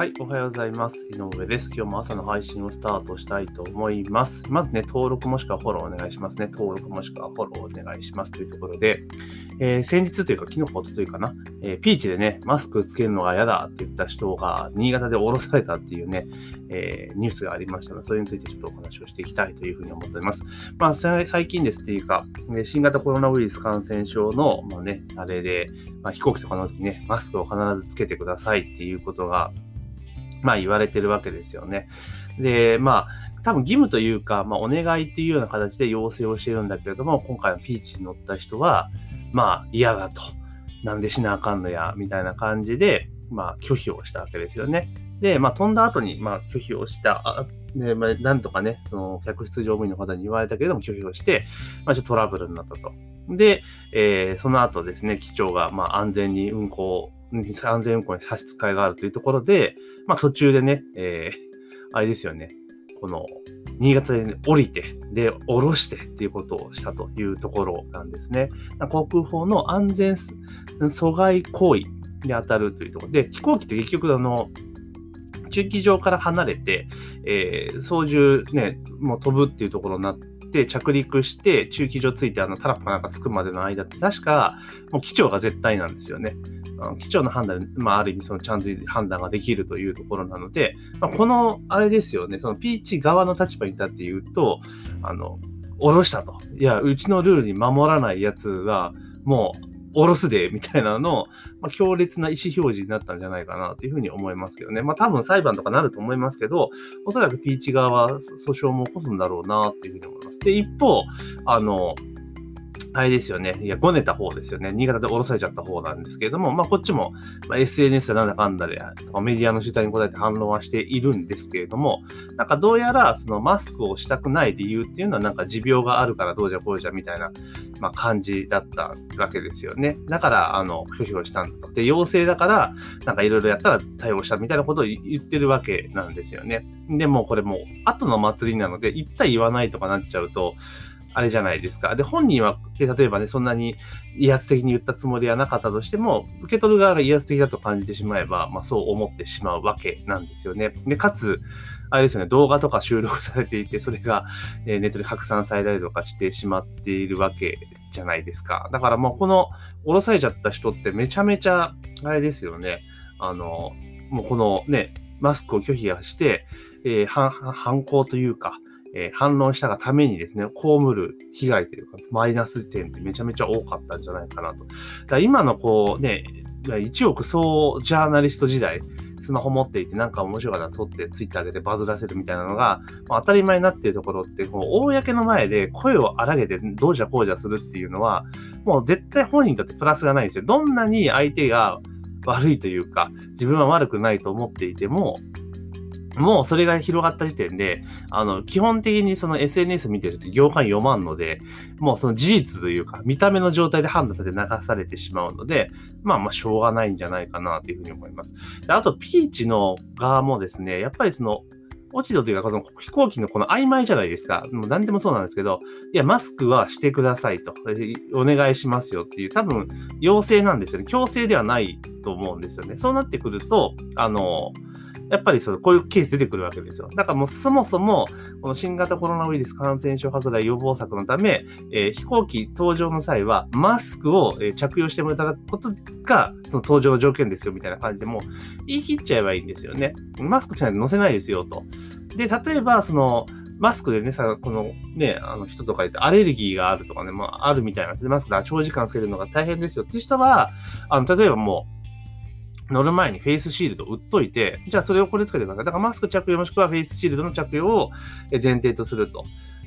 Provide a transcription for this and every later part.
はい、おはようございます。井上です。今日も朝の配信をスタートしたいと思います。まずね、登録もしくはフォローお願いしますね。登録もしくはフォローお願いしますというところで、えー、先日というか、昨日、おとというかな、えー、ピーチでね、マスクつけるのが嫌だって言った人が、新潟で降ろされたっていうね、えー、ニュースがありましたので、それについてちょっとお話をしていきたいというふうに思っております。まあ、最近ですっていうか、新型コロナウイルス感染症の、まあね、あれで、まあ、飛行機とかの時にね、マスクを必ずつけてくださいっていうことが、まあ言われてるわけですよね。で、まあ、多分義務というか、まあ、お願いっていうような形で要請をしてるんだけれども、今回のピーチに乗った人は、まあ嫌だと。なんでしなあかんのや、みたいな感じで、まあ拒否をしたわけですよね。で、まあ飛んだ後に、まあ拒否をした、で、まあ、なんとかね、その客室乗務員の方に言われたけれども拒否をして、まあちょっとトラブルになったと。で、えー、その後ですね、機長が、まあ安全に運航安全運行に差し支えがあるというところで、まあ途中でね、えー、あれですよね、この、新潟で、ね、降りて、で、降ろしてっていうことをしたというところなんですね。航空法の安全阻害行為に当たるというところで、飛行機って結局あの、中機場から離れて、えー、操縦ね、もう飛ぶっていうところになって、着陸して、中機場着いて、あの、タラップかなんか着くまでの間って、確か、もう機長が絶対なんですよね。機長の判断、まあ、ある意味、そのちゃんと判断ができるというところなので、まあ、この、あれですよね、そのピーチ側の立場に立って言うと、あの、下ろしたと。いや、うちのルールに守らないやつは、もう、下ろすで、みたいなの、まあ、強烈な意思表示になったんじゃないかなというふうに思いますけどね。まあ多分裁判とかなると思いますけど、おそらくピーチ側は訴訟も起こすんだろうなっていうふうに思います。で、一方、あの、あれですよね。いや、ごねた方ですよね。新潟で降ろされちゃった方なんですけれども、まあ、こっちも、まあ、SNS でなんだかんだで、とかメディアの取材に答えて反論はしているんですけれども、なんかどうやら、そのマスクをしたくない理由っていうのは、なんか持病があるからどうじゃこうじゃみたいな、まあ、感じだったわけですよね。だから、あの、拒否をしたんだと。で、陽性だから、なんかいろいろやったら対応したみたいなことを言ってるわけなんですよね。でも、これもう、後の祭りなので、言った言わないとかなっちゃうと、あれじゃないですか。で、本人は、で例えばね、そんなに威圧的に言ったつもりはなかったとしても、受け取る側が威圧的だと感じてしまえば、まあそう思ってしまうわけなんですよね。で、かつ、あれですよね、動画とか収録されていて、それが、えネットで拡散されたりとかしてしまっているわけじゃないですか。だからもうこの、降ろされちゃった人ってめちゃめちゃ、あれですよね、あの、もうこのね、マスクを拒否はして、えー、犯行というか、えー、反論したがためにですね、被る被害というか、マイナス点ってめちゃめちゃ多かったんじゃないかなと。だ今のこうね、一億総ジャーナリスト時代、スマホ持っていてなんか面白かったら撮ってツイッター上げてバズらせるみたいなのが、まあ、当たり前になっているところって、こう公の前で声を荒げてどうじゃこうじゃするっていうのは、もう絶対本人にとってプラスがないんですよ。どんなに相手が悪いというか、自分は悪くないと思っていても、もうそれが広がった時点で、あの、基本的にその SNS 見てると業界読まんので、もうその事実というか、見た目の状態で判断されて流されてしまうので、まあまあしょうがないんじゃないかなというふうに思います。であと、ピーチの側もですね、やっぱりその、落ち度というか、この飛行機のこの曖昧じゃないですか。もう何でもそうなんですけど、いや、マスクはしてくださいと。お願いしますよっていう、多分、要請なんですよね。強制ではないと思うんですよね。そうなってくると、あの、やっぱりそのこういうケース出てくるわけですよ。だからもうそもそも、この新型コロナウイルス感染症拡大予防策のため、えー、飛行機搭乗の際はマスクを着用してもらうことが、その搭乗の条件ですよみたいな感じでもう言い切っちゃえばいいんですよね。マスクしないと乗せないですよと。で、例えば、その、マスクでね、さ、このね、あの人とか言ってアレルギーがあるとかね、まあ、あるみたいなで、マスクで長時間つけるのが大変ですよって人は、あの、例えばもう、乗る前にフェイスシールド売っといて、じゃあそれをこれつけてください。だからマスク着用もしくはフェイスシールドの着用を前提とすると。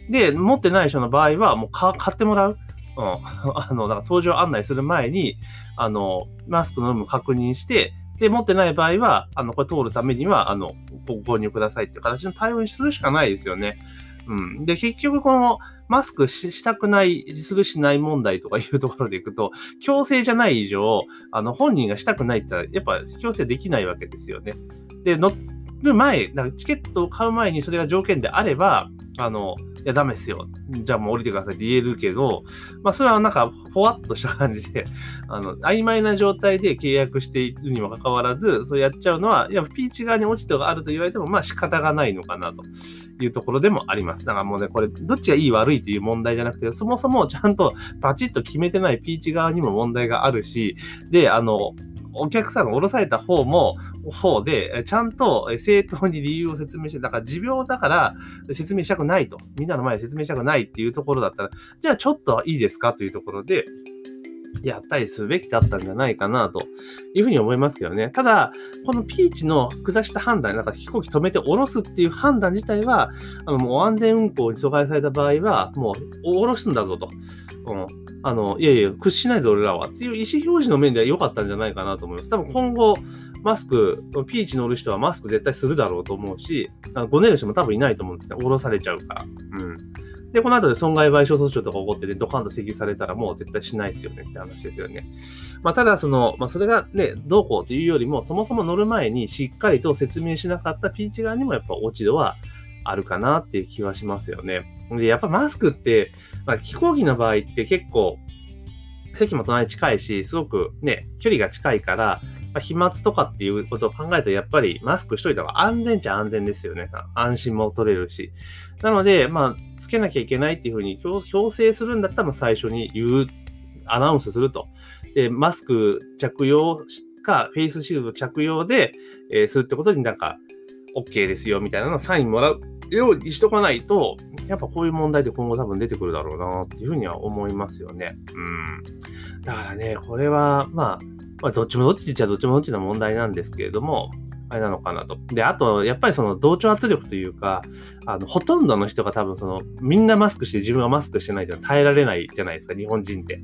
で、持ってない人の場合はもう買ってもらう。うん。あの、だから搭乗案内する前に、あの、マスクの有無確認して、で、持ってない場合は、あの、これ通るためには、あの、ご購入くださいっていう形の対応にするしかないですよね。うん。で、結局この、マスクしたくない、するしない問題とかいうところでいくと、強制じゃない以上、あの、本人がしたくないって言ったら、やっぱ強制できないわけですよね。で、乗る前、かチケットを買う前にそれが条件であれば、あの、いや、ダメですよ。じゃあもう降りてくださいって言えるけど、まあ、それはなんか、ふわっとした感じで、あの、曖昧な状態で契約しているにもかかわらず、そうやっちゃうのは、いや、ピーチ側に落ち度があると言われても、まあ仕方がないのかなというところでもあります。だからもうね、これ、どっちがいい悪いという問題じゃなくて、そもそもちゃんとパチッと決めてないピーチ側にも問題があるし、で、あの、お客さんが降ろされた方も、方で、ちゃんと正当に理由を説明して、だから持病だから説明したくないと。みんなの前で説明したくないっていうところだったら、じゃあちょっといいですかというところで、やったりすべきだったんじゃないかなというふうに思いますけどね。ただ、このピーチの下した判断、なんか飛行機止めて降ろすっていう判断自体は、あのもう安全運行に阻害された場合は、もう降ろすんだぞと。うん、あの、いやいや、屈しないぞ、俺らは。っていう意思表示の面では良かったんじゃないかなと思います。多分今後、マスク、ピーチ乗る人はマスク絶対するだろうと思うし、ごねる人も多分いないと思うんですね。降ろされちゃうから。うん。で、この後で損害賠償訴訟とか起こってね、ドカンと請求されたらもう絶対しないですよねって話ですよね。まあ、ただ、その、まあ、それがね、どうこうというよりも、そもそも乗る前にしっかりと説明しなかったピーチ側にもやっぱ落ち度はあるかなっていう気はしますよね。で、やっぱマスクって、まあ、飛行機の場合って結構、席も隣近いし、すごくね、距離が近いから、まあ、飛沫とかっていうことを考えると、やっぱりマスクしといた方が安全っちゃ安全ですよね。安心も取れるし。なので、まあ、つけなきゃいけないっていうふうに強制するんだったら、最初に言う、アナウンスすると。で、マスク着用か、フェイスシールド着用で、えー、するってことになんか、OK ですよ、みたいなのサインもらうようにしとかないと、やっぱこういう問題で今後多分出てくるだろうなっていうふうには思いますよね。うん。だからね、これは、まあ、まあ、どっちもどっちっちゃどっちもどっちの問題なんですけれども、あれなのかなと。で、あと、やっぱりその同調圧力というか、あの、ほとんどの人が多分その、みんなマスクして自分はマスクしてないって耐えられないじゃないですか、日本人って。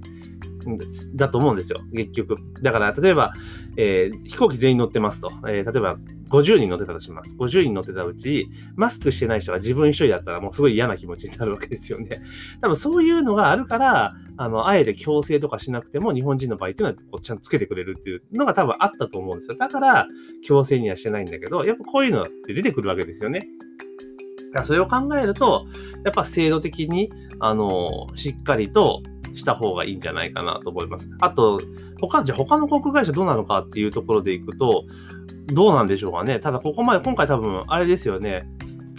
だと思うんですよ、結局。だから、例えば、えー、飛行機全員乗ってますと。えー、例えば、50人乗ってたとします。50人乗ってたうち、マスクしてない人が自分一人だったらもうすごい嫌な気持ちになるわけですよね。多分そういうのがあるから、あの、あえて強制とかしなくても日本人の場合っていうのはこうちゃんとつけてくれるっていうのが多分あったと思うんですよ。だから、強制にはしてないんだけど、やっぱこういうのって出てくるわけですよね。だからそれを考えると、やっぱ制度的に、あの、しっかりとした方がいいんじゃないかなと思います。あと、他、じゃ他の航空会社どうなのかっていうところでいくと、どうなんでしょうかね。ただ、ここまで、今回多分、あれですよね。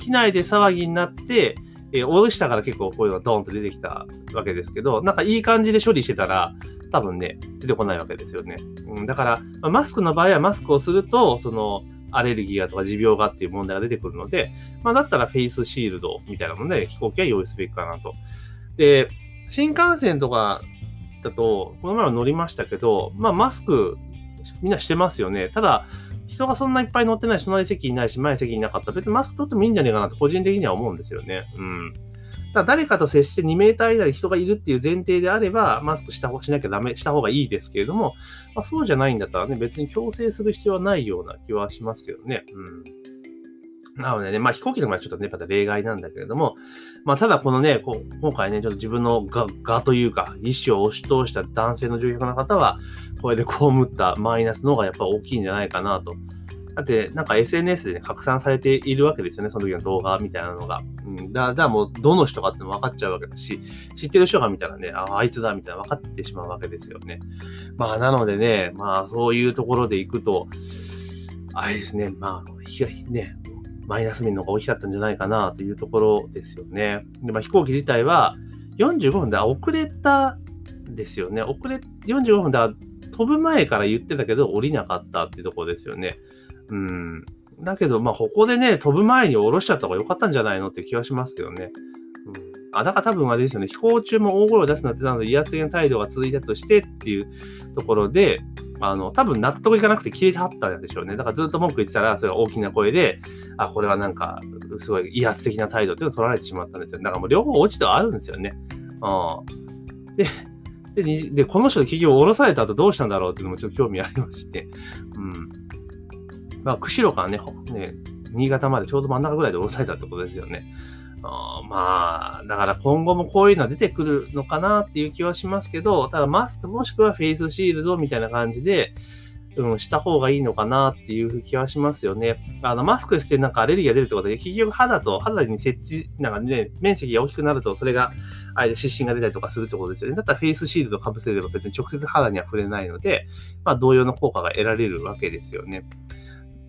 機内で騒ぎになって、えー、おろしたから結構こういうのがドーンと出てきたわけですけど、なんかいい感じで処理してたら、多分ね、出てこないわけですよね。うん、だから、まあ、マスクの場合はマスクをすると、その、アレルギーがとか持病がっていう問題が出てくるので、まあ、だったらフェイスシールドみたいなもので飛行機は用意すべきかなと。で、新幹線とかだと、この前は乗りましたけど、まあマスクみんなしてますよね。ただ、人がそんないっぱい乗ってないし、隣席にないし、前席になかったら別にマスク取ってもいいんじゃねえかなと個人的には思うんですよね。うん。だから誰かと接して2メーター以内に人がいるっていう前提であれば、マスクした方しなきゃダメ、した方がいいですけれども、まあ、そうじゃないんだったらね、別に強制する必要はないような気はしますけどね。うん。なのでね、まあ飛行機の場合はちょっとね、また例外なんだけれども、まあただこのね、こ今回ね、ちょっと自分のが、がというか、意思を押し通した男性の乗客の方は、これで被ったマイナスの方がやっぱ大きいんじゃないかなと。だって、なんか SNS でね、拡散されているわけですよね、その時の動画みたいなのが。うん。だから、もう、どの人かっての分かっちゃうわけだし、知ってる人が見たらね、あ、あいつだ、みたいな分かってしまうわけですよね。まあ、なのでね、まあ、そういうところで行くと、あれですね、まあ、ね、マイナス面の方が大きかったんじゃないかなというところですよね。でまあ、飛行機自体は45分で遅れたですよね。遅れ、45分で飛ぶ前から言ってたけど降りなかったっていうところですよね。うん。だけど、まあ、ここでね、飛ぶ前に降ろしちゃった方が良かったんじゃないのって気はしますけどね。うん。あ、だから多分あれですよね。飛行中も大声を出すなってたので、威圧的な態度が続いたとしてっていうところで、あの、多分納得いかなくて消えてはったんでしょうね。だからずっと文句言ってたら、それは大きな声で、あ、これはなんか、すごい威圧的な態度っていうのを取られてしまったんですよ。だからもう両方落ちてはあるんですよね。うん。で、で、でこの人企業を降ろされた後どうしたんだろうっていうのもちょっと興味ありまして。うん。まあ、釧路からね、ね、新潟までちょうど真ん中ぐらいで降ろされたってことですよね。あまあ、だから今後もこういうのは出てくるのかなっていう気はしますけど、ただマスクもしくはフェイスシールドみたいな感じで、うん、した方がいいのかなっていう気はしますよね。あの、マスクしてなんかアレルギーが出るってことで、結局肌と、肌に設置、なんかね、面積が大きくなると、それが、あれ、湿疹が出たりとかするってことですよね。だったらフェイスシールドかぶせれば別に直接肌には触れないので、まあ、同様の効果が得られるわけですよね。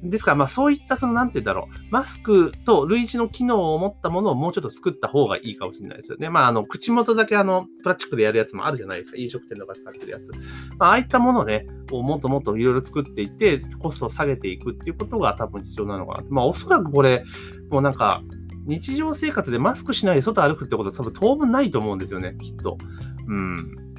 ですから、まあそういった、その、なんて言うんだろう、マスクと類似の機能を持ったものをもうちょっと作った方がいいかもしれないですよね。まあ、あの、口元だけあの、プラスチックでやるやつもあるじゃないですか。飲食店とか使ってるやつ。まあ、ああいったものをね、もっともっといろいろ作っていって、コストを下げていくっていうことが多分必要なのかな。まあ、おそらくこれ、もうなんか、日常生活でマスクしないで外歩くってことは多分当分ないと思うんですよね、きっと。うん。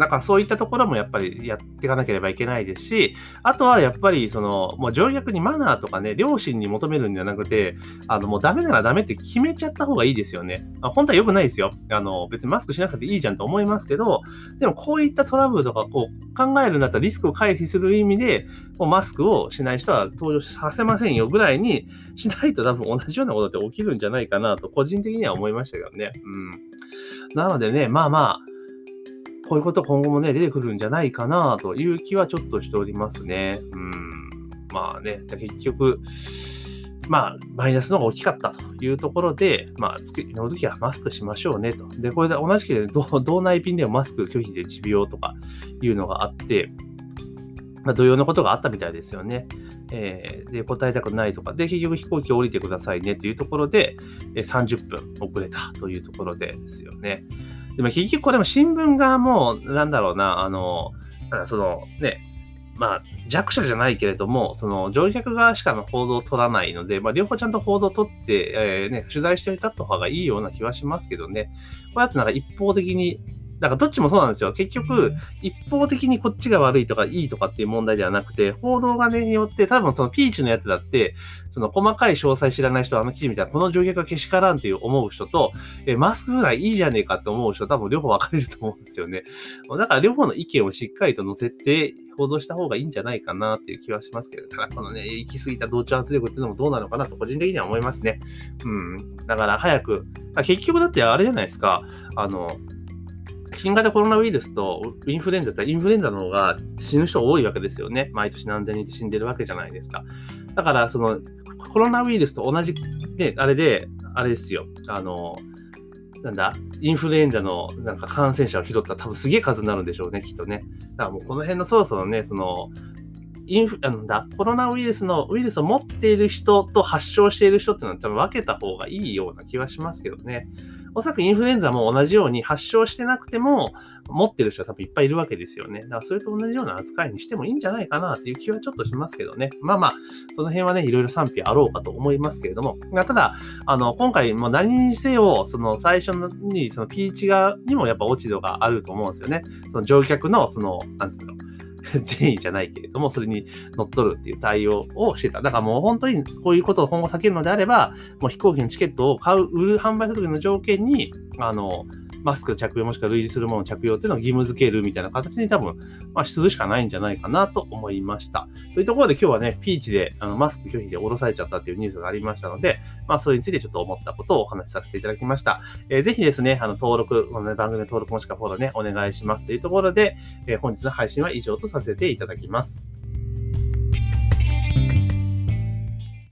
なんかそういったところもやっぱりやっていかなければいけないですし、あとはやっぱりその、もう条約にマナーとかね、良心に求めるんじゃなくて、あの、もうダメならダメって決めちゃった方がいいですよね。あ本当は良くないですよ。あの、別にマスクしなくていいじゃんと思いますけど、でもこういったトラブルとかこう考えるんだったらリスクを回避する意味で、もうマスクをしない人は登場させませんよぐらいにしないと多分同じようなことって起きるんじゃないかなと個人的には思いましたけどね。うん。なのでね、まあまあ、こういうこと今後もね、出てくるんじゃないかなという気はちょっとしておりますね。うん。まあね、結局、まあ、マイナスの方が大きかったというところで、まあ、月の時はマスクしましょうねと。で、これで同じく道内便でもマスク拒否で持病とかいうのがあって、まあ、同様のことがあったみたいですよね。えー、で、答えたくないとか、で、結局飛行機降りてくださいねというところで、30分遅れたというところですよね。でも結局これも新聞側も、なんだろうな、あの、そのね、まあ弱者じゃないけれども、その乗客側しかの報道を取らないので、まあ両方ちゃんと報道を取って、えー、ね、取材しておいた方がいいような気はしますけどね。こうやってなんか一方的にだからどっちもそうなんですよ。結局、一方的にこっちが悪いとかいいとかっていう問題ではなくて、報道がねによって、多分そのピーチのやつだって、その細かい詳細知らない人はあの記事見たら、この乗客がけしからんっていう思う人と、えマスクぐらいいいじゃねえかって思う人、多分両方分かれると思うんですよね。だから両方の意見をしっかりと載せて報道した方がいいんじゃないかなっていう気はしますけど、ただこのね、行き過ぎた同調圧力っていうのもどうなのかなと個人的には思いますね。うん。だから早く、結局だってあれじゃないですか、あの、新型コロナウイルスとインフルエンザってインフルエンザの方が死ぬ人多いわけですよね。毎年何千人死んでるわけじゃないですか。だから、そのコロナウイルスと同じ、ね、あれで、あれですよ。あの、なんだ、インフルエンザのなんか感染者を拾ったら多分すげえ数になるんでしょうね、きっとね。だからもうこの辺のそろそろね、その、インフ、なんだ、コロナウイルスのウイルスを持っている人と発症している人っていうのは多分分けた方がいいような気はしますけどね。おそらくインフルエンザも同じように発症してなくても、持ってる人は多分いっぱいいるわけですよね。だからそれと同じような扱いにしてもいいんじゃないかなっていう気はちょっとしますけどね。まあまあ、その辺はね、いろいろ賛否あろうかと思いますけれども。ただ、あの、今回、も何にせよ、その最初に、そのピーチ側にもやっぱ落ち度があると思うんですよね。その乗客の、その、なんていうの、善意じゃないけれども、それに乗っ取るっていう対応をしてた。だからもう本当にこういうことを今後避けるのであれば、もう飛行機のチケットを買う、売る、販売するときの条件に、あの、マスク着用もしくは類似するもの着用っていうのを義務付けるみたいな形に多分、まあ、するしかないんじゃないかなと思いました。というところで今日はね、ピーチであのマスク拒否で降ろされちゃったっていうニュースがありましたので、まあ、それについてちょっと思ったことをお話しさせていただきました。えー、ぜひですね、あの、登録、この、ね、番組の登録もしくはフォローね、お願いしますというところで、えー、本日の配信は以上とさせていただきます。